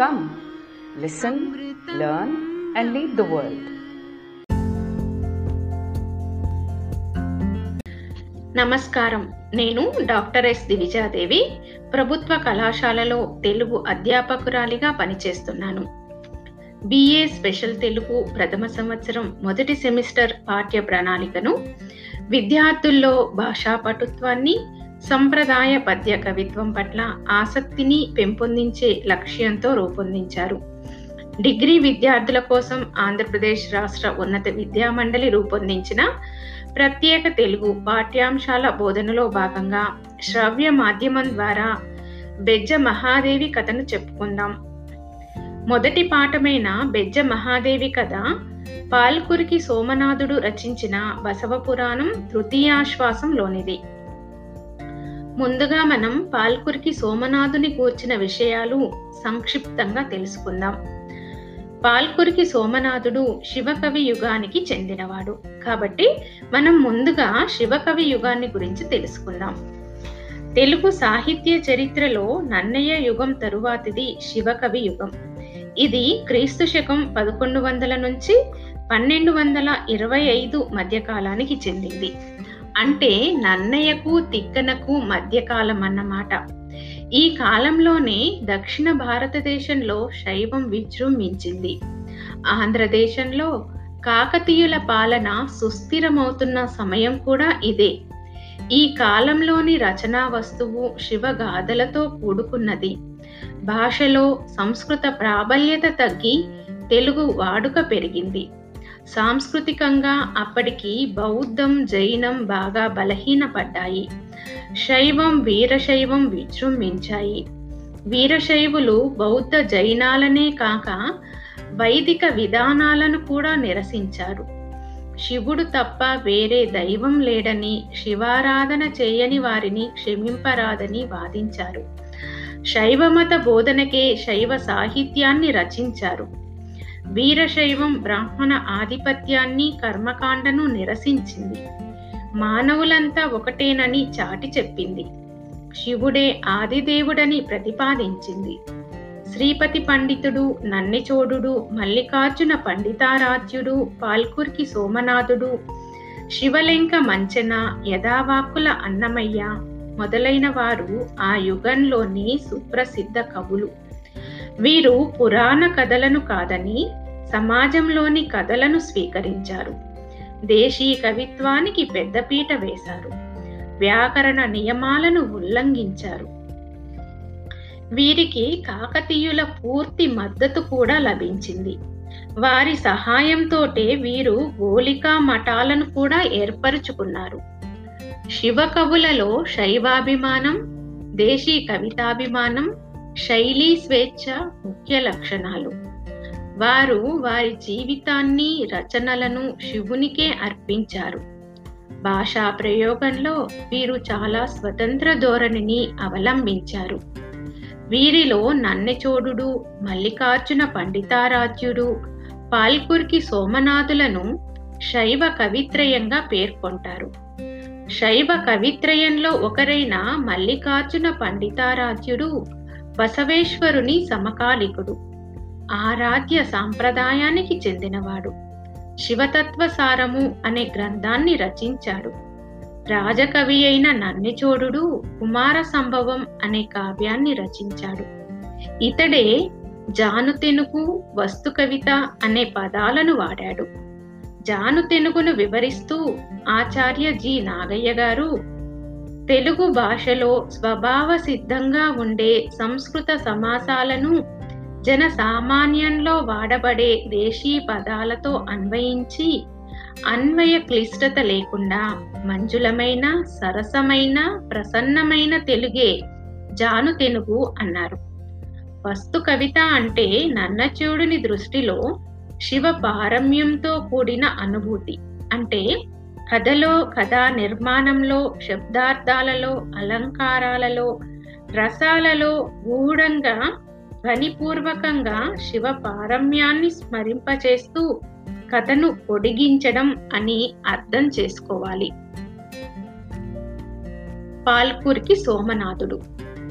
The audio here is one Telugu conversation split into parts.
Come, listen, learn, and lead the world. నమస్కారం. నేను డాక్టర్ ఎస్ దివిజాదేవి ప్రభుత్వ కళాశాలలో తెలుగు అధ్యాపకురాలిగా పనిచేస్తున్నాను. బిఏ స్పెషల్ తెలుగు ప్రథమ సంవత్సరం మొదటి సెమిస్టర్ పాఠ్య ప్రణాళికను విద్యార్థుల్లో భాషా పటుత్వాన్ని సంప్రదాయ పద్య కవిత్వం పట్ల ఆసక్తిని పెంపొందించే లక్ష్యంతో రూపొందించారు. డిగ్రీ విద్యార్థుల కోసం ఆంధ్రప్రదేశ్ రాష్ట్ర ఉన్నత విద్యా మండలి రూపొందించిన ప్రత్యేక తెలుగు పాఠ్యాంశాల బోధనలో భాగంగా శ్రవ్య మాధ్యమం ద్వారా బెజ్జ మహాదేవి కథను చెప్పుకుందాం. మొదటి పాఠమైన బెజ్జ మహాదేవి కథ పాల్కురికి సోమనాథుడు రచించిన బసవ పురాణం తృతీయాశ్వాసంలోనిది. ముందుగా మనం పాల్కురికి సోమనాథుని కూర్చిన విషయాలు సంక్షిప్తంగా తెలుసుకుందాం. పాల్కురికి సోమనాథుడు శివకవి యుగానికి చెందినవాడు. కాబట్టి మనం ముందుగా శివకవి యుగాన్ని గురించి తెలుసుకుందాం. తెలుగు సాహిత్య చరిత్రలో నన్నయ్య యుగం తరువాతిది శివకవి యుగం. ఇది క్రీస్తు శకం పదకొండు వందల నుంచి పన్నెండు వందల ఇరవై ఐదు మధ్యకాలానికి చెందింది. అంటే నన్నయ్యకు తిక్కనకు మధ్యకాలం అన్నమాట. ఈ కాలంలోనే దక్షిణ భారతదేశంలో శైవం విజృంభించింది. ఆంధ్రదేశంలో కాకతీయుల పాలన సుస్థిరమవుతున్న సమయం కూడా ఇదే. ఈ కాలంలోని రచనా వస్తువు శివగాథలతో కూడుకున్నది. భాషలో సంస్కృత ప్రాబల్యత తగ్గి తెలుగు వాడుక పెరిగింది. సాంస్కృతికంగా అప్పటికి బౌద్ధం జైనం బాగా బలహీనపడ్డాయి. శైవం వీరశైవం విజృంభించాయి. వీరశైవులు బౌద్ధ జైనాలనే కాక వైదిక విధానాలను కూడా నిరసించారు. శివుడు తప్ప వేరే దైవం లేడని శివారాధన చేయని వారిని క్షమింపరాదని వాదించారు. శైవమత బోధనకే శైవ సాహిత్యాన్ని రచించారు. వీరశైవం బ్రాహ్మణ ఆధిపత్యాన్ని కర్మకాండను నిరసించింది. మానవులంతా ఒకటేనని చాటి చెప్పింది. శివుడే ఆదిదేవుడని ప్రతిపాదించింది. శ్రీపతి పండితుడు నన్నిచోడుడు మల్లికార్జున పండితారాధ్యుడు పాల్కుర్కి సోమనాథుడు శివలింక మంచన యథావాకుల అన్నమయ్య మొదలైన వారు ఆ యుగంలోని సుప్రసిద్ధ కవులు. వీరు పురాణ కథలను కాదని సమాజంలోని కథలను స్వీకరించారు. దేశీ కవిత్వానికి పెద్దపీట వేశారు. వ్యాకరణ నియమాలను ఉల్లంఘించారు. వీరికి కాకతీయుల పూర్తి మద్దతు కూడా లభించింది. వారి సహాయంతోటే వీరు గోలికా మఠాలను కూడా ఏర్పరుచుకున్నారు. శివ కవులలో శైవాభిమానం దేశీ కవితాభిమానం శైలి స్వేచ్ఛ ముఖ్య లక్షణాలు. వారు వారి జీవితాన్ని రచనలను శివునికే అర్పించారు. భాషా ప్రయోగంలో వీరు చాలా స్వతంత్ర ధోరణిని అవలంబించారు. వీరిలో నన్నెచోడు మల్లికార్జున పండితారాధ్యుడు పాల్కుర్కి సోమనాథులను శైవ కవిత్రయంగా పేర్కొంటారు. శైవ కవిత్రయంలో ఒకరైన మల్లికార్జున పండితారాధ్యుడు బసవేశ్వరుని సమకాలికుడు. ఆరాధ్య సాంప్రదాయానికి చెందినవాడు. శివతత్వ సారము అనే గ్రంథాన్ని రచించాడు. రాజకవి అయిన నన్నిచోడుడు కుమార సంభవం అనే కావ్యాన్ని రచించాడు. ఇతడే జానుతెనుగు వస్తు కవిత అనే పదాలను వాడాడు. జానుతెనుగును వివరిస్తూ ఆచార్య జి నాగయ్య గారు తెలుగు భాషలో స్వభావ సిద్ధంగా ఉండే సంస్కృత సమాసాలను జన సామాన్యంలో వాడబడే దేశీ పదాలతో అన్వయించి అన్వయ క్లిష్టత లేకుండా మంజులమైన సరసమైన ప్రసన్నమైన తెలుగే జాను తెలుగు అన్నారు. వస్తు కవిత అంటే నన్నచూడుని దృష్టిలో శివ పారమ్యంతో కూడిన అనుభూతి. అంటే కథలో కథా నిర్మాణంలో శబ్దార్థాలలో అలంకారాలలో రసాలలో గూఢంగా ధ్వనిపూర్వకంగా శివ పారమ్యాన్ని స్మరింపచేస్తూ కథను పొడిగించడం అని అర్థం చేసుకోవాలి. పాల్పూర్కి సోమనాథుడు.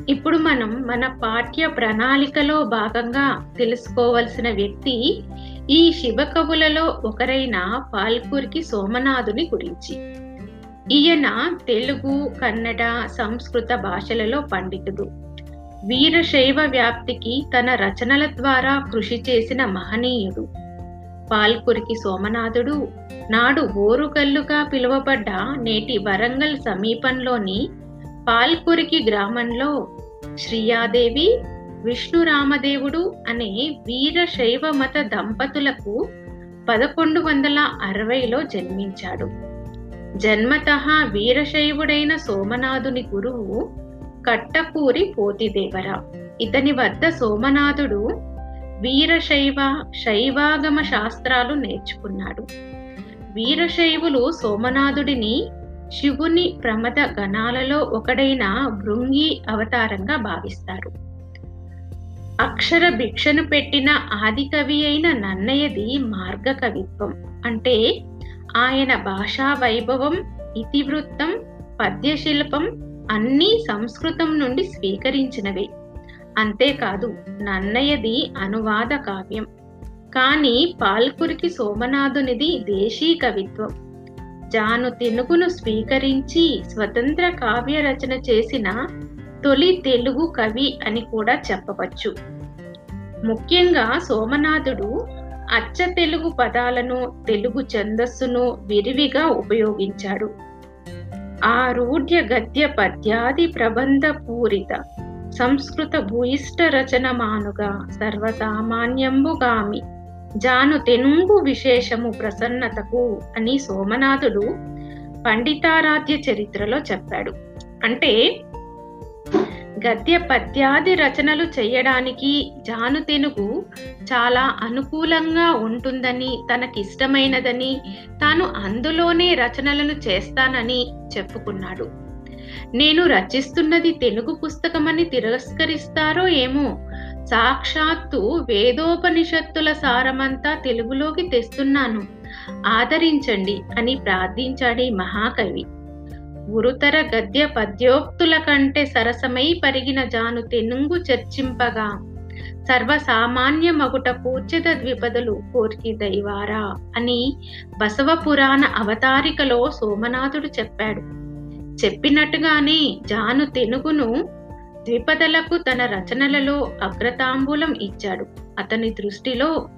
ఇప్పుడు మనం మన పాఠ్య ప్రణాళికలో భాగంగా తెలుసుకోవలసిన వ్యక్తి ఈ శివ కవులలో ఒకరైన పాల్కూరికి సోమనాథుని గురించి. ఈయన తెలుగు కన్నడ సంస్కృత భాషలలో పండితుడు. వీరశైవ వ్యాప్తికి తన రచనల ద్వారా కృషి చేసిన మహనీయుడు. పాల్కురికి సోమనాథుడు నాడు ఓరుగల్లుగా పిలువబడ్డ నేటి వరంగల్ సమీపంలోని పాల్కురికి గ్రామంలో శ్రీయాదేవి విష్ణురామదేవుడు అనే వీరశైవ మత దంపతులకు పదకొండు వందల అరవైలో జన్మించాడు. జన్మత వీరశైవుడైన సోమనాథుని గురువు కట్టకూరి పోతిదేవర. ఇతని వద్ద సోమనాథుడు వీరశైవ శైవాగమ శాస్త్రాలు నేర్చుకున్నాడు. వీరశైవులు సోమనాథుడిని శివుని ప్రమద గణాలలో ఒకడైన భృంగి అవతారంగా భావిస్తారు. అక్షర భిక్షను పెట్టిన ఆది కవి అయిన నన్నయ్యది మార్గ కవిత్వం అంటే ఆయన భాషా వైభవం ఇతివృత్తం పద్యశిల్పం అన్నీ సంస్కృతం నుండి స్వీకరించినవే. అంతేకాదు నన్నయ్యది అనువాద కావ్యం. కానీ పాల్కురికి సోమనాథునిది దేశీ కవిత్వం. జాను తెనుగును స్వీకరించి స్వతంత్ర కావ్య రచన చేసిన తొలి తెలుగు కవి అని కూడా చెప్పవచ్చు. ముఖ్యంగా సోమనాథుడు అచ్చ తెలుగు పదాలను తెలుగు ఛందస్సును విరివిగా ఉపయోగించాడు. ఆ రూఢ్య గద్య పద్యాది ప్రబంధ పూరిత సంస్కృత భూయిష్ట రచన మానుగా సర్వసామాన్యంబుగామి జాను తెనుంగు విశేషము ప్రసన్నతకు అని సోమనాథుడు పండితారాధ్య చరిత్రలో చెప్పాడు. అంటే గద్య పద్యాది రచనలు చేయడానికి జాను తెనుగు చాలా అనుకూలంగా ఉంటుందని తనకిష్టమైనదని తాను అందులోనే రచనలను చేస్తానని చెప్పుకున్నాడు. నేను రచిస్తున్నది తెలుగు పుస్తకమని తిరస్కరిస్తారో ఏమో? సాక్షాత్తు వేదోపనిషత్తుల సారమంతా తెలుగులోకి తెస్తున్నాను. ఆదరించండి అని ప్రార్థించాడు మహాకవి. గురుతర గద్య పద్యోక్తుల కంటే సరసమై పరిగిన జాను తెనుంగు చర్చింపగా. సర్వసామాన్య మగుట పూర్చిత ద్విపదలు కోర్కి దైవారా అని బసవ పురాణ అవతారికలో సోమనాథుడు చెప్పాడు. చెప్పినట్టుగానే జాను తెనుగును ద్విపదలకు తన రచనలలో అగ్రతాంబూలం ఇచ్చాడు. అతని దృష్టిలో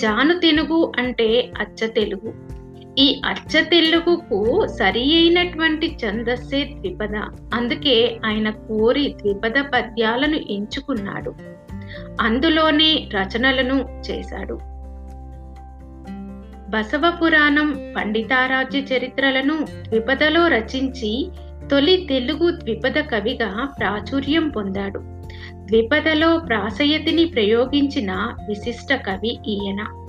జాను తెనుగు అంటే అచ్చ తెలుగు. ఈ అచ్చ తెలుగుకు సరి అయినటువంటి ఛందస్సే ద్విపద. అందుకే ఆయన కోరి ద్విపద పద్యాలను ఎంచుకున్నాడు. అందులోనే రచనలను చేశాడు. బసవ పురాణం పండితారాజ్య చరిత్రలను ద్విపదలో రచించి తొలి తెలుగు ద్విపద కవిగా ప్రాచుర్యం పొందాడు. ద్విపదలో ప్రాసయతిని ప్రయోగించిన విశిష్ట కవి ఈయన.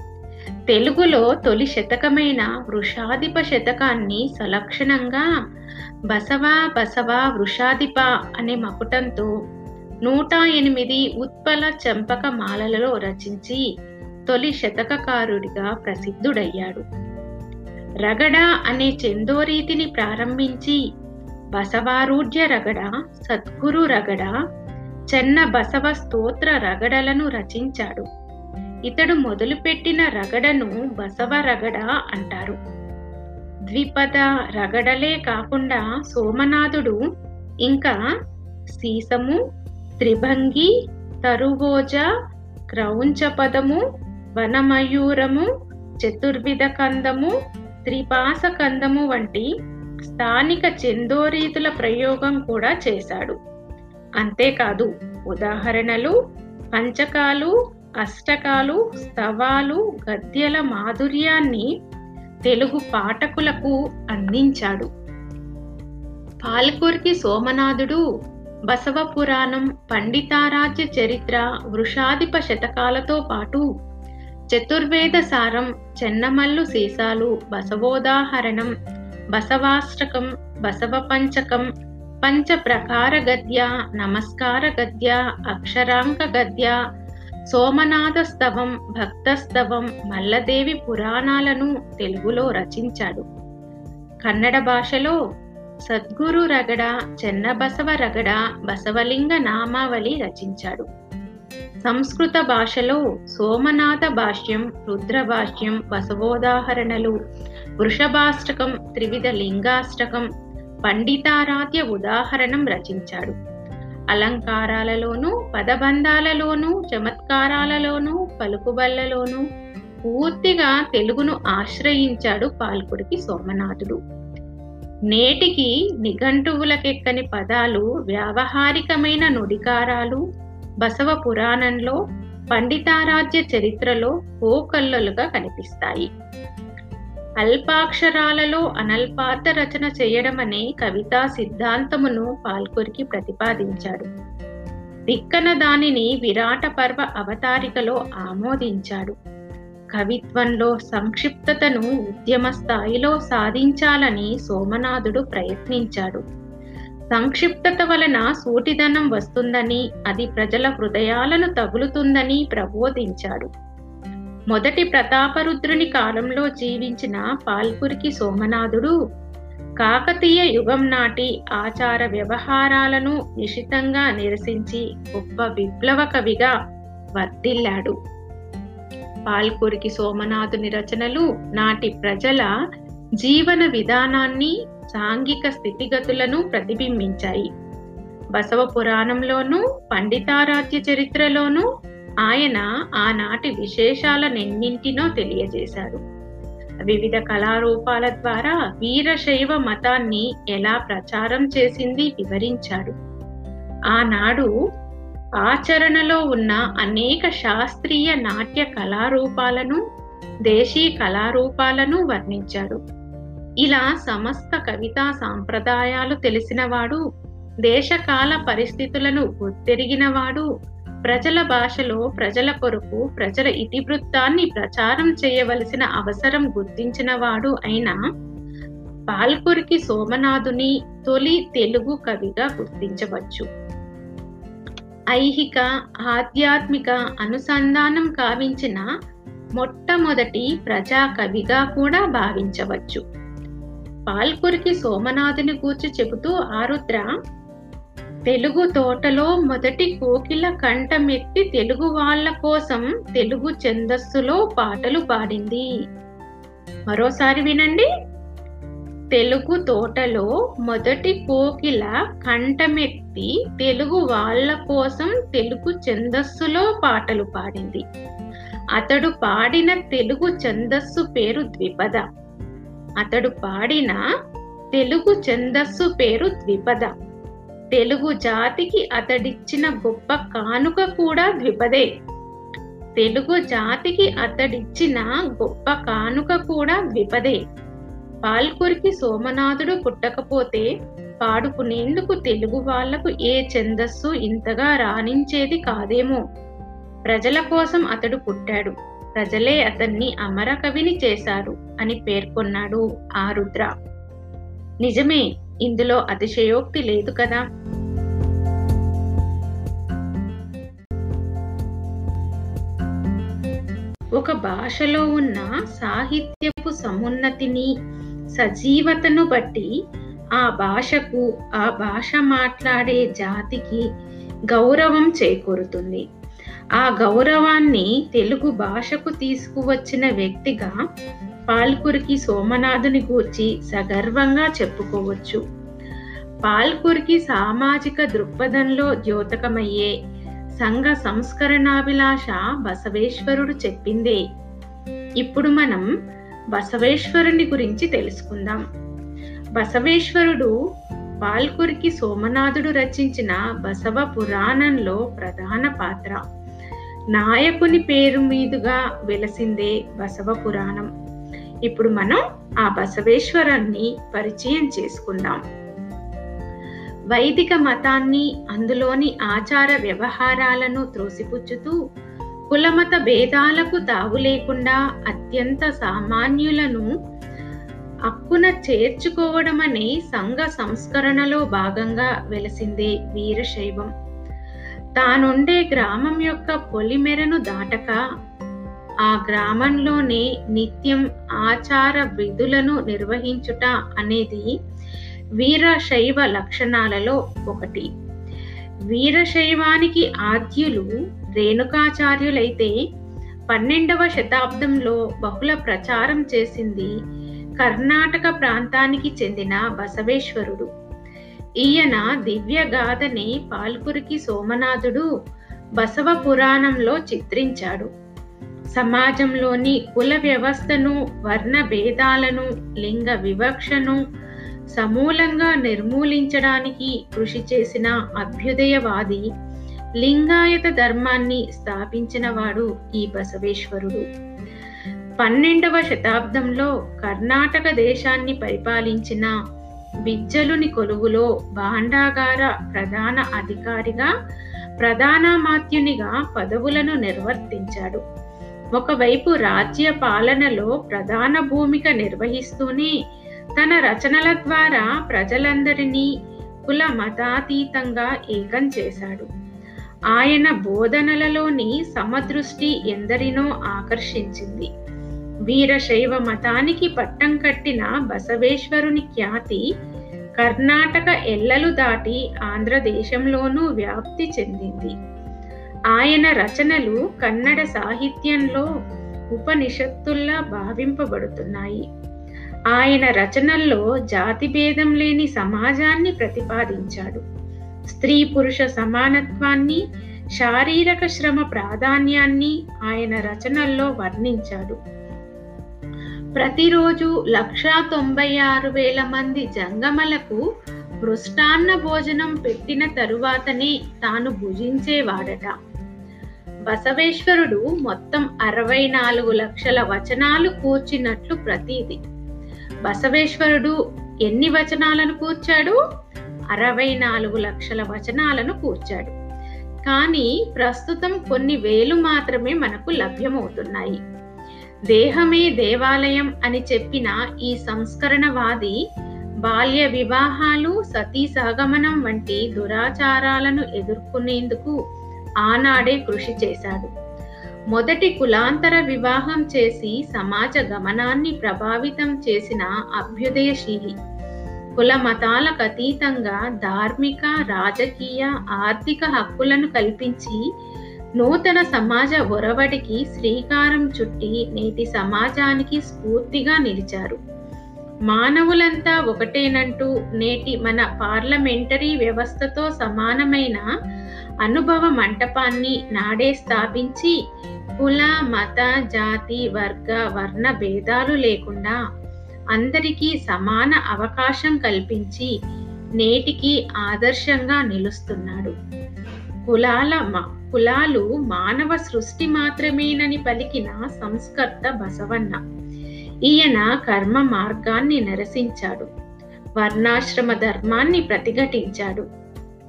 తెలుగులో తొలి శతకమైన వృషాధిప శతకాన్ని సలక్షణంగా బసవ బసవ వృషాధిప అనే మకుటంతో నూట ఎనిమిది ఉత్పల చంపక మాలలలో రచించి తొలి శతకకారుడిగా ప్రసిద్ధుడయ్యాడు. రగడ అనే చందోరీతిని ప్రారంభించి బసవారూఢ్య రగడ సద్గురు రగడ చెన్న బసవ స్తోత్ర రగడలను రచించాడు. ఇతడు మొదలుపెట్టిన రగడను బసవ రగడ అంటారు. ద్విపద రగడలే కాకుండా సోమనాథుడు ఇంకా సీసము త్రిభంగి తరువోజ క్రౌంచపదము వనమయూరము చతుర్విధ కందము త్రిపాస కందము వంటి స్థానిక చందోరీతుల ప్రయోగం కూడా చేశాడు. అంతేకాదు ఉదాహరణలు పంచకాలు అష్టకాలు స్తవాలు గద్యల మాధుర్యాన్ని తెలుగు పాఠకులకు అందించాడు. పాల్కూర్కి సోమనాథుడు బసవ పురాణం పండితారాజ్య చరిత్ర వృషాధిప శతకాలతో పాటు చతుర్వేద సారం చెన్నమల్లు సీసాలు బసవోదాహరణం బసవాష్టకం బసవ పంచకం పంచ ప్రకార గద్య నమస్కార గద్య అక్షరాంక గద్య సోమనాథ స్తవం భక్తస్తవం మల్లదేవి పురాణాలను తెలుగులో రచించాడు. కన్నడ భాషలో సద్గురు రగడ చెన్నబసవ రగడ బసవలింగ నామావళి రచించాడు. సంస్కృత భాషలో సోమనాథ భాష్యం రుద్రభాష్యం బసవోదాహరణలు వృషభాష్టకం త్రివిధ లింగాష్టకం పండితారాధ్య ఉదాహరణం రచించాడు. అలంకారాలలోనూ పదబంధాలలోనూ చమత్కారాలలోనూ పలుకుబళ్ళలోనూ పూర్తిగా తెలుగును ఆశ్రయించాడు పాల్కుడికి సోమనాథుడు. నేటికి నిఘంటువులకెక్కని పదాలు వ్యావహారికమైన నుడికారాలు బసవ పురాణంలో పండితారాజ్య చరిత్రలో కోకల్లలుగా కనిపిస్తాయి. అల్పాక్షరాలలో అనల్పార్థ రచన చేయడమనే కవితా సిద్ధాంతమును పాల్కొరికి ప్రతిపాదించాడు. దిక్కన దానిని విరాట పర్వ అవతారికలో ఆమోదించాడు. కవిత్వంలో సంక్షిప్తతను ఉద్యమ స్థాయిలో సాధించాలని సోమనాథుడు ప్రయత్నించాడు. సంక్షిప్తత వలన సూటిదనం వస్తుందని అది ప్రజల హృదయాలను తగులుతుందని ప్రబోధించాడు. మొదటి ప్రతాపరుద్రుని కాలంలో జీవించిన పాల్పురికి సోమనాథుడు కాకతీయ యుగం నాటి ఆచార వ్యవహారాలను నిశితంగా నిరసించి గొప్ప విప్లవ కవిగా వర్ధిల్లాడు. పాల్కురికి సోమనాథుని రచనలు నాటి ప్రజల జీవన విధానాన్ని సాంఘిక స్థితిగతులను ప్రతిబింబించాయి. బసవ పురాణంలోనూ పండితారాధ్య చరిత్రలోనూ ఆయన ఆనాటి విశేషాలనెన్నింటినో తెలియజేశారు. వివిధ కళారూపాల ద్వారా వీరశైవ మతాన్ని ఎలా ప్రచారం చేసింది వివరించాడు ఆనాడు ఆచరణలో ఉన్న అనేక శాస్త్రీయ నాట్య కళారూపాలను దేశీ కళారూపాలను వర్ణించాడు ఇలా సమస్త కవితా సాంప్రదాయాలు తెలిసినవాడు దేశకాల పరిస్థితులను గుర్తెరిగినవాడు ప్రజల భాషలో ప్రజల కొరకు ప్రజల ఇతివృత్తాన్ని ప్రచారం చేయవలసిన అవసరం గుర్తించినవాడు అయిన పాల్కురికి సోమనాథుని తొలి తెలుగు కవిగా గుర్తించవచ్చు. ఐహిక ఆధ్యాత్మిక అనుసంధానం కావించిన మొట్టమొదటి ప్రజా కవిగా కూడా భావించవచ్చు. పాల్కురికి సోమనాథుని గూర్చి చెబుతూ ఆరుద్ర తెలుగు తోటలో మొదటి కోకిల కంఠమెత్తి తెలుగు వాళ్ళ కోసం తెలుగు ఛందస్సులో పాటలు పాడింది. మరోసారి వినండి. తెలుగు తోటలో మొదటి కోకిల కంఠమెత్తి తెలుగు వాళ్ళ కోసం తెలుగు ఛందస్సులో పాటలు పాడింది. అతడు పాడిన తెలుగు ఛందస్సు పేరు ద్విపద. అతడు పాడిన తెలుగు ఛందస్సు పేరు ద్విపద. తెలుగు జాతికి అతడిచ్చిన గొప్ప కానుక కూడా ద్విపదే. తెలుగు జాతికి అతడిచ్చిన గొప్ప కానుక కూడా ద్విపదే. పాల్కురికి సోమనాథుడు పుట్టకపోతే పాడుకునేందుకు తెలుగు వాళ్ళకు ఏ ఛందస్సు ఇంతగా రాణించేది కాదేమో. ప్రజల కోసం అతడు పుట్టాడు. ప్రజలే అతన్ని అమర కవిని చేశారు అని పేర్కొన్నాడు ఆరుద్ర నిజమే ఇందులో అతిశయోక్తి లేదు కదా. ఒక భాషలో ఉన్న సాహిత్యపు సమున్నతిని సజీవతను బట్టి ఆ భాషకు ఆ భాష మాట్లాడే జాతికి గౌరవం చేకూరుతుంది. ఆ గౌరవాన్ని తెలుగు భాషకు తీసుకువచ్చిన వ్యక్తిగా పాల్కురికి సోమనాథుని గూర్చి సగర్వంగా చెప్పుకోవచ్చు. పాల్కురికి సామాజిక దృక్పథంలో ద్యోతకమయ్యే సంఘ సంస్కరణాభిలాష బసవేశ్వరుడు చెప్పిందే. ఇప్పుడు మనం బసవేశ్వరుని గురించి తెలుసుకుందాం. బసవేశ్వరుడు పాల్కురికి సోమనాథుడు రచించిన బసవ పురాణంలో ప్రధాన పాత్ర. నాయకుని పేరు మీదుగా వెలసిందే బసవ పురాణం. ఇప్పుడు మనం ఆ బసవేశ్వరాన్ని పరిచయం చేసుకుందాం. వైదిక మతాన్ని అందులోని ఆచార వ్యవహారాలను త్రోసిపుచ్చుతూ కులమత భేదాలకు తావు లేకుండా అత్యంత సామాన్యులను అక్కున చేర్చుకోవడం అనే సంఘ సంస్కరణలో భాగంగా వెలసిందే వీరశైవం. తానుండే గ్రామం యొక్క పొలిమెరను దాటక ఆ గ్రామంలోనే నిత్యం ఆచార విధులను నిర్వహించుట అనేది వీరశైవ లక్షణాలలో ఒకటి. వీరశైవానికి ఆద్యులు రేణుకాచార్యులైతే పన్నెండవ శతాబ్దంలో బహుళ ప్రచారం చేసింది కర్ణాటక ప్రాంతానికి చెందిన బసవేశ్వరుడు. ఈయన దివ్యగాథని పాల్కురికి సోమనాథుడు బసవ పురాణంలో చిత్రించాడు. సమాజంలోని కుల వ్యవస్థను వర్ణ భేదాలను లింగ వివక్షను సమూలంగా నిర్మూలించడానికి కృషి చేసిన అభ్యుదయవాది లింగాయత ధర్మాన్ని స్థాపించినవాడు ఈ బసవేశ్వరుడు. పన్నెండవ శతాబ్దంలో కర్ణాటక దేశాన్ని పరిపాలించిన బిజ్జలుని కొలువులో భాండాగార ప్రధాన అధికారిగా ప్రధానమాత్యునిగా పదవులను నిర్వర్తించాడు. ఒకవైపు రాజ్య పాలనలో ప్రధాన భూమిక నిర్వహిస్తూనే తన రచనల ద్వారా ప్రజలందరినీ కుల మతాతీతంగా ఏకం చేశాడు. ఆయన బోధనలలోని సమదృష్టి ఎందరినో ఆకర్షించింది. వీరశైవ మతానికి పట్టం కట్టిన బసవేశ్వరుని ఖ్యాతి కర్ణాటక ఎల్లలు దాటి ఆంధ్రదేశంలోనూ వ్యాప్తి చెందింది. ఆయన రచనలు కన్నడ సాహిత్యంలో ఉపనిషత్తుల్లా భావింపబడుతున్నాయి. ఆయన రచనల్లో జాతి భేదం లేని సమాజాన్ని ప్రతిపాదించాడు. స్త్రీ పురుష సమానత్వాన్ని శారీరక శ్రమ ప్రాధాన్యాన్ని ఆయన రచనల్లో వర్ణించాడు. ప్రతిరోజు లక్షా తొంభై ఆరు వేల మంది జంగమలకు మృష్టాన్న భోజనం పెట్టిన తరువాతనే తాను భుజించేవాడట. బసవేశ్వరుడు మొత్తం అరవై నాలుగు లక్షల వచనాలు కూర్చినట్లు ప్రతీది. బసవేశ్వరుడు ఎన్ని వచనాలను కూర్చాడు? అరవై నాలుగు లక్షల వచనాలను కూర్చాడు. కానీ ప్రస్తుతం కొన్ని వేలు మాత్రమే మనకు లభ్యమవుతున్నాయి. దేహమే దేవాలయం అని చెప్పిన ఈ సంస్కరణవాది బాల్య వివాహాలు సతీ సహగమనం వంటి దురాచారాలను ఎదుర్కొనేందుకు ఆనాడే కృషి చేశాడు. మొదటి కులాంతర వివాహం చేసి సమాజ గమనాన్ని ప్రభావితం చేసిన అభ్యుదయశీలి. కుల మతాలకు అతీతంగా ధార్మిక రాజకీయ ఆర్థిక హక్కులను కల్పించి నూతన సమాజ ఒరవడికి శ్రీకారం చుట్టి నేటి సమాజానికి స్ఫూర్తిగా నిలిచారు. మానవులంతా ఒకటేనంటూ నేటి మన పార్లమెంటరీ వ్యవస్థతో సమానమైన అనుభవ మంటపాన్ని నాడే స్థాపించి కుల మత జాతి వర్గ వర్ణ భేదాలు లేకుండా అందరికీ సమాన అవకాశం కల్పించి నేటికి ఆదర్శంగా నిలుస్తున్నాడు. కులాల మ- కులాలు మానవ సృష్టి మాత్రమేనని పలికిన సంస్కర్త బసవన్న. ఈయన కర్మ మార్గాన్ని నిరసించాడు. వర్ణాశ్రమ ధర్మాన్ని ప్రతిఘటించాడు.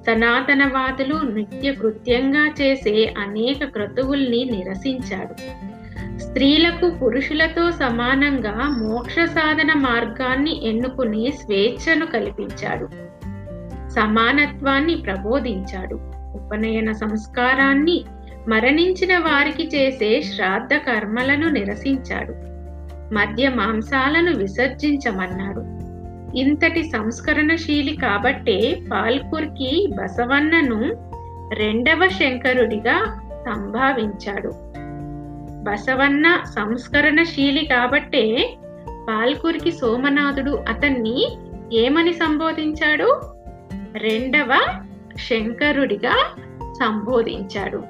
సనాతనవాదులు నిత్య కృత్యంగా చేసే అనేక క్రతువుల్ని నిరసించాడు. స్త్రీలకు పురుషులతో సమానంగా మోక్ష సాధన మార్గాన్ని ఎన్నుకునే స్వేచ్ఛను కల్పించాడు. సమానత్వాన్ని ప్రబోధించాడు. ఉపనయన సంస్కారాన్ని మరణించిన వారికి చేసే శ్రాద్ధ కర్మలను నిరసించాడు. మద్య మాంసాలను విసర్జించమన్నాడు. ఇంతటి సంస్కరణశీలి కాబట్టే పాల్కుర్కి బసవన్నను రెండవ శంకరుడిగా సంభావించాడు. బసవన్న సంస్కరణశీలి కాబట్టే పాల్కురికి సోమనాథుడు అతన్ని ఏమని సంబోధించాడు? రెండవ శంకరుడిగా సంబోధించాడు.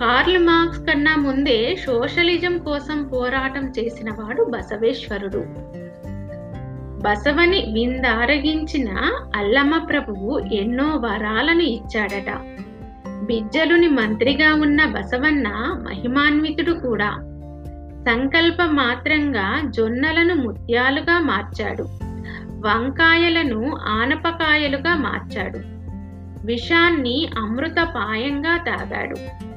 కార్ల్ మార్క్స్ కన్నా ముందే సోషలిజం కోసం పోరాటం చేసిన వాడు బసవేశ్వరుడు. బసవని విందారగించిన అల్లమ్మ ప్రభువు ఎన్నో వరాలను ఇచ్చాడట. బిజ్జలుని మంత్రిగా ఉన్న బసవన్న మహిమాన్వితుడు కూడా. సంకల్ప మాత్రంగా జొన్నలను ముత్యాలుగా మార్చాడు. వంకాయలను ఆనపకాయలుగా మార్చాడు. విషాన్ని అమృతపాయంగా తాగాడు.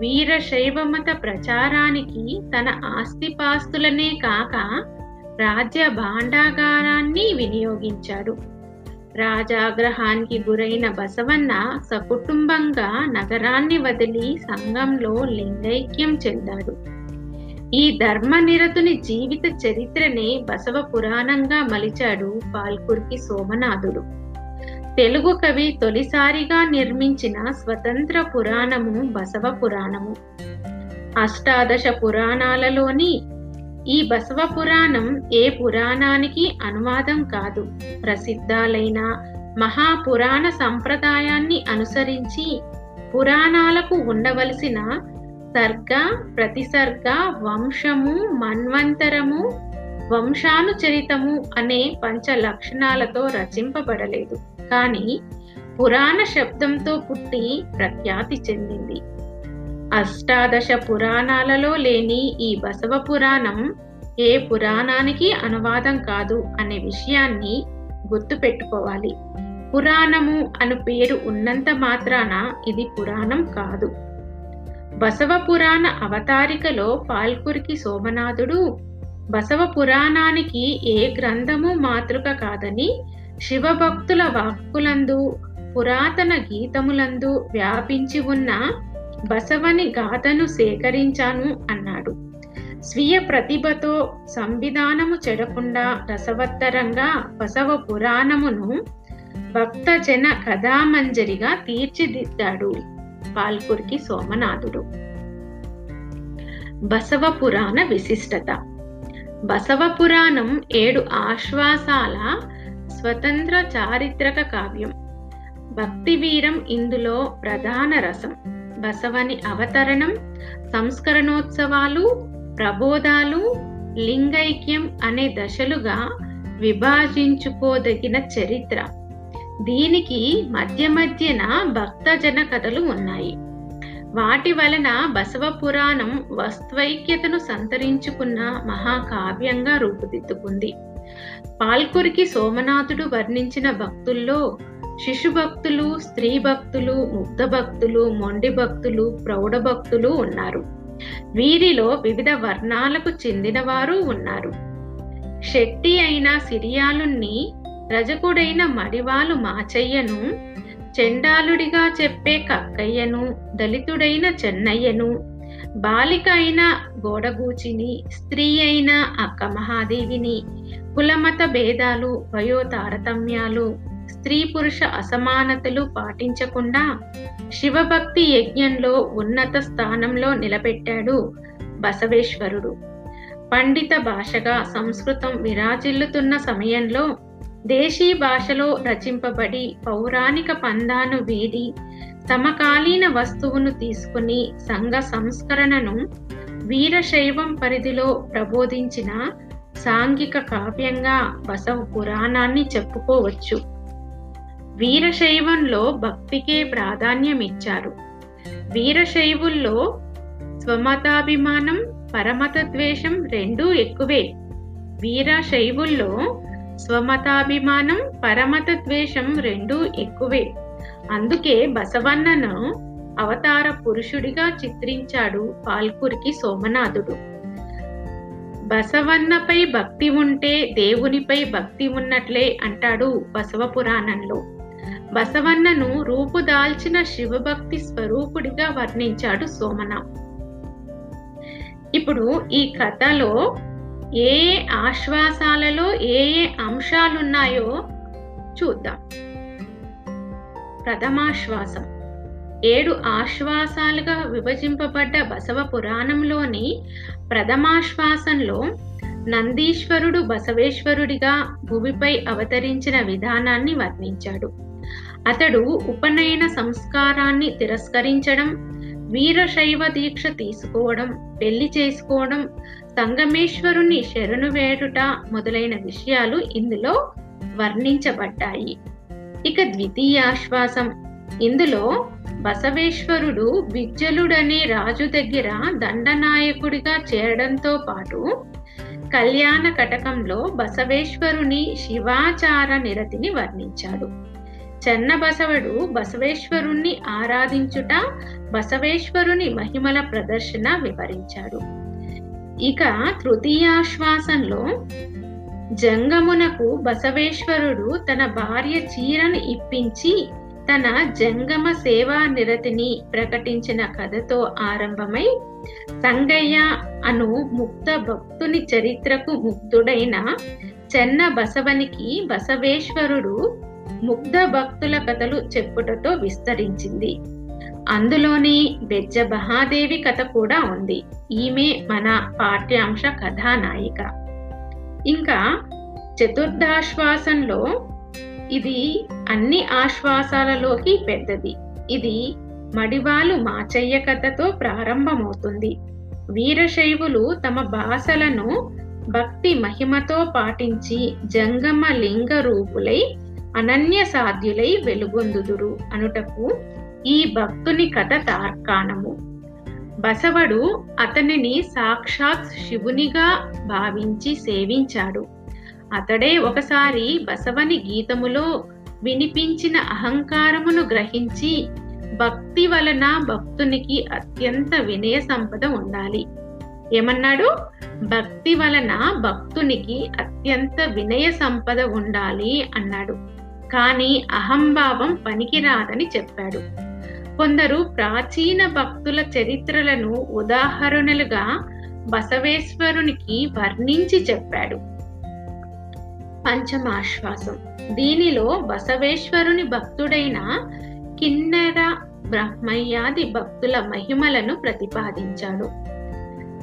వీరశైవమత ప్రచారానికి తన ఆస్తిపాస్తులనే కాక రాజ్య భాండాగారాన్ని వినియోగించాడు. రాజాగ్రహానికి గురైన బసవన్న సకుటుంబంగా నగరాన్ని వదిలి సంఘంలో లింగైక్యం చెందాడు. ఈ ధర్మనిరతుని జీవిత చరిత్రనే బసవ పురాణంగా మలిచాడు పాల్కుర్కి సోమనాథుడు. తెలుగు కవి తొలిసారిగా నిర్మించిన స్వతంత్ర పురాణము బసవ పురాణము. అష్టాదశ పురాణాలలోని ఈ బసవ పురాణం ఏ పురాణానికి అనువాదం కాదు. ప్రసిద్ధాలైన మహాపురాణ సంప్రదాయాన్ని అనుసరించి పురాణాలకు ఉండవలసిన సర్గ ప్రతిసర్గ వంశము మన్వంతరము వంశానుచరితము అనే పంచ లక్షణాలతో రచింపబడలేదు. కానీ పురాణ శబ్దంతో పుట్టి ప్రఖ్యాతి చెందింది. అష్టాదశ పురాణాలలో లేని ఈ బసవ పురాణం ఏ పురాణానికి అనువాదం కాదు అనే విషయాన్ని గుర్తుపెట్టుకోవాలి. పురాణము అను పేరు ఉన్నంత మాత్రాన ఇది పురాణం కాదు. బసవ పురాణ అవతారికలో పాల్కురికి సోమనాథుడు బసవ పురాణానికి ఏ గ్రంథము మాతృక కాదని శివభక్తుల వాక్కులందు పురాతన గీతములందు వ్యాపించి ఉన్న బసవని గాథను సేకరించాను అన్నాడు. స్వీయ ప్రతిభతో సంవిధానము చెడకుండా రసవత్తరంగా బసవ పురాణమును భక్తజన కథామంజరిగా తీర్చిదిద్దాడు పాల్కురికి సోమనాథుడు. బసవ పురాణ విశిష్టత. బసవ పురాణం ఏడు ఆశ్వాసాల స్వతంత్ర చారిత్రక కావ్యం. భక్తివీరం ఇందులో ప్రధాన రసం. బసవని అవతరణం సంస్కరణోత్సవాలు ప్రబోధాలు లింగైక్యం అనే దశలుగా విభాజించుకోదగిన చరిత్ర. దీనికి మధ్య మధ్యన భక్తజన కథలు ఉన్నాయి. వాటి వలన బసవ పురాణం వస్త్వైక్యతను సంతరించుకున్న మహాకావ్యంగా రూపుదిద్దుకుంది. పాల్కురికి సోమనాథుడు వర్ణించిన భక్తుల్లో శిశు భక్తులు స్త్రీ భక్తులు ముగ్ధ భక్తులు మొండి భక్తులు ప్రౌఢ భక్తులు ఉన్నారు. వీరిలో వివిధ వర్ణాలకు చెందినవారు ఉన్నారు. శెట్టి అయిన సిరియాలుణ్ణి రజకుడైన మడివాలు మాచయ్యను చెండాలుడిగా చెప్పే కక్కయ్యను దళితుడైన చెన్నయ్యను బాలిక అయిన గోడగూచిని స్త్రీ అయిన అక్క మహాదేవిని కులమత భేదాలు వయో తారతమ్యాలు స్త్రీ పురుష అసమానతలు పాటించకుండా శివభక్తి యజ్ఞంలో ఉన్నత స్థానంలో నిలబెట్టాడు బసవేశ్వరుడు. పండిత భాషగా సంస్కృతం విరాజిల్లుతున్న సమయంలో దేశీ భాషలో రచింపబడి పౌరాణిక పందాను వీడి సమకాలీన వస్తువును తీసుకుని సంఘ సంస్కరణను వీరశైవం పరిధిలో ప్రబోధించిన సాంఘిక కావ్యంగా బసవ పురాణాన్ని చెప్పుకోవచ్చు. వీరశైవంలో భక్తికే ప్రాధాన్యం ఇచ్చారు వీరశైవుల్లో స్వమతాభిమానం పరమత ద్వేషం రెండూ ఎక్కువే. వీరశైవుల్లో స్వమతాభిమానం పరమత ద్వేషం రెండూ ఎక్కువే. అందుకే బసవన్నను అవతార పురుషుడిగా చిత్రించాడు పాల్కురికి సోమనాథుడు. బసవన్నపై భక్తి ఉంటే దేవునిపై భక్తి ఉన్నట్లే అంటాడు బసవ పురాణంలో. బసవన్నను రూపుదాల్చిన శివభక్తి స్వరూపుడిగా వర్ణించాడు సోమన. ఇప్పుడు ఈ కథలో ఏ ఏ ఆశ్వాసాలలో ఏ ఏ అంశాలున్నాయో చూద్దాం. ప్రథమాశ్వాసం. ఏడు ఆశ్వాసాలుగా విభజింపబడ్డ బసవ పురాణంలోని ప్రథమాశ్వాసంలో నందీశ్వరుడు బసవేశ్వరుడిగా భూమిపై అవతరించిన విధానాన్ని వర్ణించాడు. అతడు ఉపనయన సంస్కారాన్ని తిరస్కరించడం వీరశైవ దీక్ష తీసుకోవడం పెళ్ళి చేసుకోవడం సంగమేశ్వరుని శరణు వేడుట మొదలైన విషయాలు ఇందులో వర్ణించబడ్డాయి. ఇక ద్వితీయాశ్వాసం. ఇందులో బసవేశ్వరుడు విజ్జలుడనే రాజు దగ్గర దండనాయకుడిగా చేరడంతో పాటు కళ్యాణ కటకంలో బసవేశ్వరుని శివాచార నిరతిని వర్ణించాడు. చెన్నబసవుడు బసవేశ్వరుణ్ణి ఆరాధించుట బసవేశ్వరుని మహిమల ప్రదర్శన వివరించాడు. ఇక తృతీయాశ్వాసంలో జంగమునకు బసవేశ్వరుడు తన భార్య చీరను ఇప్పించి తన జంగమ సేవా నిరతిని ప్రకటించిన కథతో ఆరంభమై సంగయ్య అను ముక్త భక్తుని చరిత్రకు ముగ్ధుడైన చెన్న బసవనికి బసవేశ్వరుడు ముగ్ధ భక్తుల కథలు చెప్పుటతో విస్తరించింది. అందులోని బెజ్జ మహాదేవి కథ కూడా ఉంది. ఈమె మన పాఠ్యాంశ కథానాయిక. ఇంకా చతుర్థాశ్వాసంలో ఇది అన్ని ఆశ్వాసాలలోకి పెద్దది. ఇది మడివాలు మాచయ్య కథతో ప్రారంభమవుతుంది. వీరశైవులు తమ భాషలను భక్తి మహిమతో పాటించి జంగమ లింగ రూపులై అనన్య సాధ్యులై వెలుగొందుదురు అనుటకు ఈ భక్తుని కథ తార్కాణము. బసవడు అతనిని సాక్షాత్ శివునిగా భావించి సేవించాడు. అతడే ఒకసారి బసవని గీతములో వినిపించిన అహంకారమును గ్రహించి భక్తి వలన భక్తునికి అత్యంత వినయ సంపద ఉండాలి. ఏమన్నాడు? భక్తి వలన భక్తునికి అత్యంత వినయ సంపద ఉండాలి అన్నాడు. కానీ అహంభావం పనికిరాదని చెప్పాడు. కొందరు ప్రాచీన భక్తుల చరిత్రలను ఉదాహరణలుగా బసవేశ్వరునికి వర్ణించి చెప్పాడు. పంచమాశ్వాసం. దీనిలో బసవేశ్వరుని భక్తుడైన కిన్నెర బ్రహ్మయ్యాది భక్తుల మహిమలను ప్రతిపాదించాడు.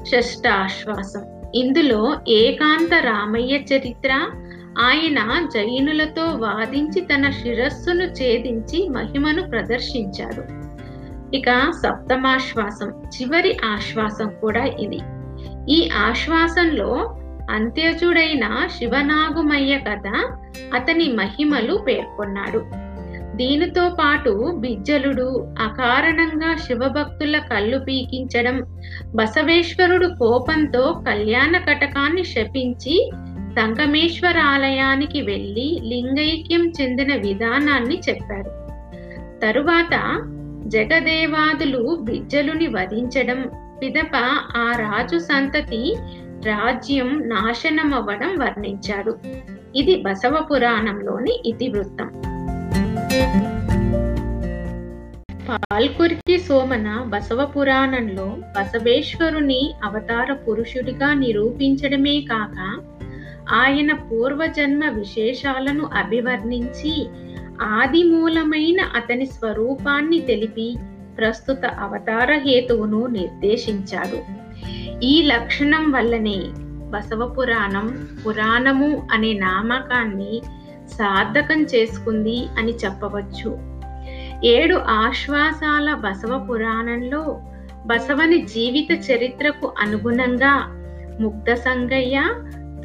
షష్టాశ్వాసం. ఇందులో ఏకాంత రామయ్య చరిత్ర ఆయన జైనులతో వాదించి తన శిరస్సును ఛేదించి మహిమను ప్రదర్శించాడు. ఇక సప్తమాశ్వాసం. చివరి ఆశ్వాసం కూడా ఇది. ఈ ఆశ్వాసంలో అంత్యజుడైన శివనాగుమయ్య కథ అతని మహిమలు పేర్కొన్నాడు. దీనితో పాటు బిజ్జలుడు అకారణంగా శివభక్తుల కళ్ళు పీకించడం బసవేశ్వరుడు కోపంతో కళ్యాణ కటకాన్ని శపించి సంగమేశ్వర ఆలయానికి వెళ్ళి లింగైక్యం చెందిన విధానాన్ని చెప్పాడు. తరువాత జగదేవాదులు బిజ్జలుని వధించడం పిదప ఆ రాజు సంతతి రాజ్యం నాశనమవ్వడం వర్ణించాడు. ఇది బసవ పురాణంలోని ఇతివృత్తం. పాల్కురికి సోమన బసవ పురాణంలో బసవేశ్వరుని అవతార పురుషుడిగా నిరూపించడమే కాక ఆయన పూర్వజన్మ విశేషాలను అభివర్ణించి ఆది మూలమైన అతని స్వరూపాన్ని తెలిపి ప్రస్తుత అవతార హేతువును నిర్దేశించాడు. ఈ లక్షణం వల్లనే బసవ పురాణం పురాణము అనే నామకాన్ని సార్థకం చేసుకుంది అని చెప్పవచ్చు. ఏడు ఆశ్వాసాల బసవ పురాణంలో బసవని జీవిత చరిత్రకు అనుగుణంగా ముగ్ధ సంగయ్య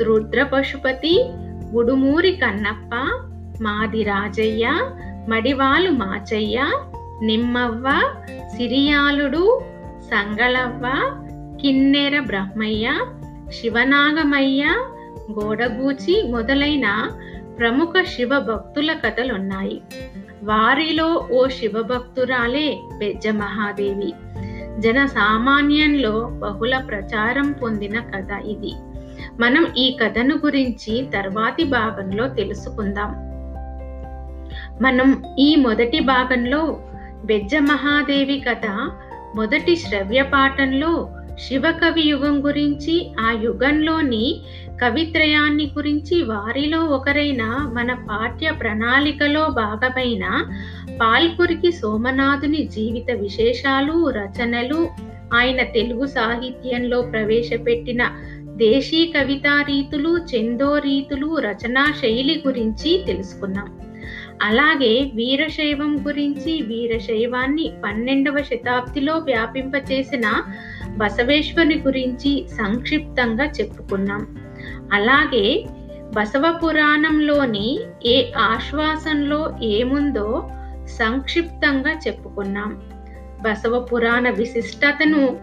రుద్ర పశుపతి ఉడుమూరి కన్నప్ప మాది రాజయ్య మడివాలు మాచయ్య నిమ్మవ్వ సిరియాలుడు సంగళవ్వ కిన్నెర బ్రహ్మయ్య శివనాగమయ్య గోడగూచి మొదలైన ప్రముఖ శివ భక్తుల కథలున్నాయి. వారిలో ఓ శివభక్తురాలే బెజ్జ మహాదేవి జన సామాన్యంలో బహుళ ప్రచారం పొందిన కథ ఇది. మనం ఈ కథను గురించి తర్వాతి భాగంలో తెలుసుకుందాం. మనం ఈ మొదటి భాగంలో బెజ్జ మహాదేవి కథ మొదటి శ్రవ్య పాఠంలో శివకవి యుగం గురించి ఆ యుగంలోని కవిత్రయాన్ని గురించి వారిలో ఒకరైన మన పాఠ్య ప్రణాళికలో భాగమైన పాల్కురికి సోమనాథుని జీవిత విశేషాలు రచనలు ఆయన తెలుగు సాహిత్యంలో ప్రవేశపెట్టిన దేశీ కవితా రీతులు చందో రీతులు రచనా శైలి గురించి తెలుసుకున్నాం. అలాగే వీరశైవం గురించి వీరశైవాన్ని పన్నెండవ శతాబ్దిలో వ్యాపింపచేసిన బసవేశ్వరుని గురించి సంక్షిప్తంగా చెప్పుకున్నాం. అలాగే బసవ పురాణంలోని ఏ ఆశ్వాసంలో ఏముందో సంక్షిప్తంగా చెప్పుకున్నాం. బసవ పురాణ విశిష్టతను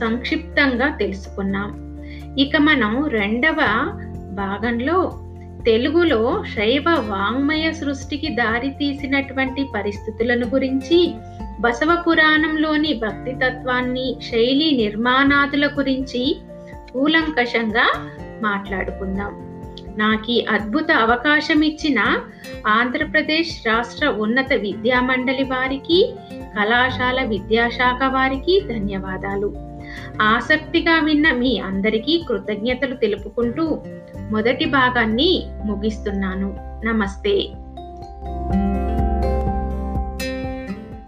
సంక్షిప్తంగా తెలుసుకున్నాం. ఇక మనం రెండవ భాగంలో తెలుగులో శైవ వాంగ్మయ సృష్టికి దారి తీసినటువంటి పరిస్థితులను గురించి బసవ పురాణంలోని భక్తి తత్వాన్ని శైలి నిర్మాణాదుల గురించి కూలంకషంగా మాట్లాడుకుందాం. నాకు అద్భుత అవకాశం ఇచ్చిన ఆంధ్రప్రదేశ్ రాష్ట్ర ఉన్నత విద్యా మండలి వారికి కళాశాల విద్యాశాఖ వారికి ధన్యవాదాలు. ఆసక్తిగా విన్న మీ అందరికీ కృతజ్ఞతలు తెలుపుకుంటూ మొదటి భాగాన్ని ముగిస్తున్నాను. నమస్తే.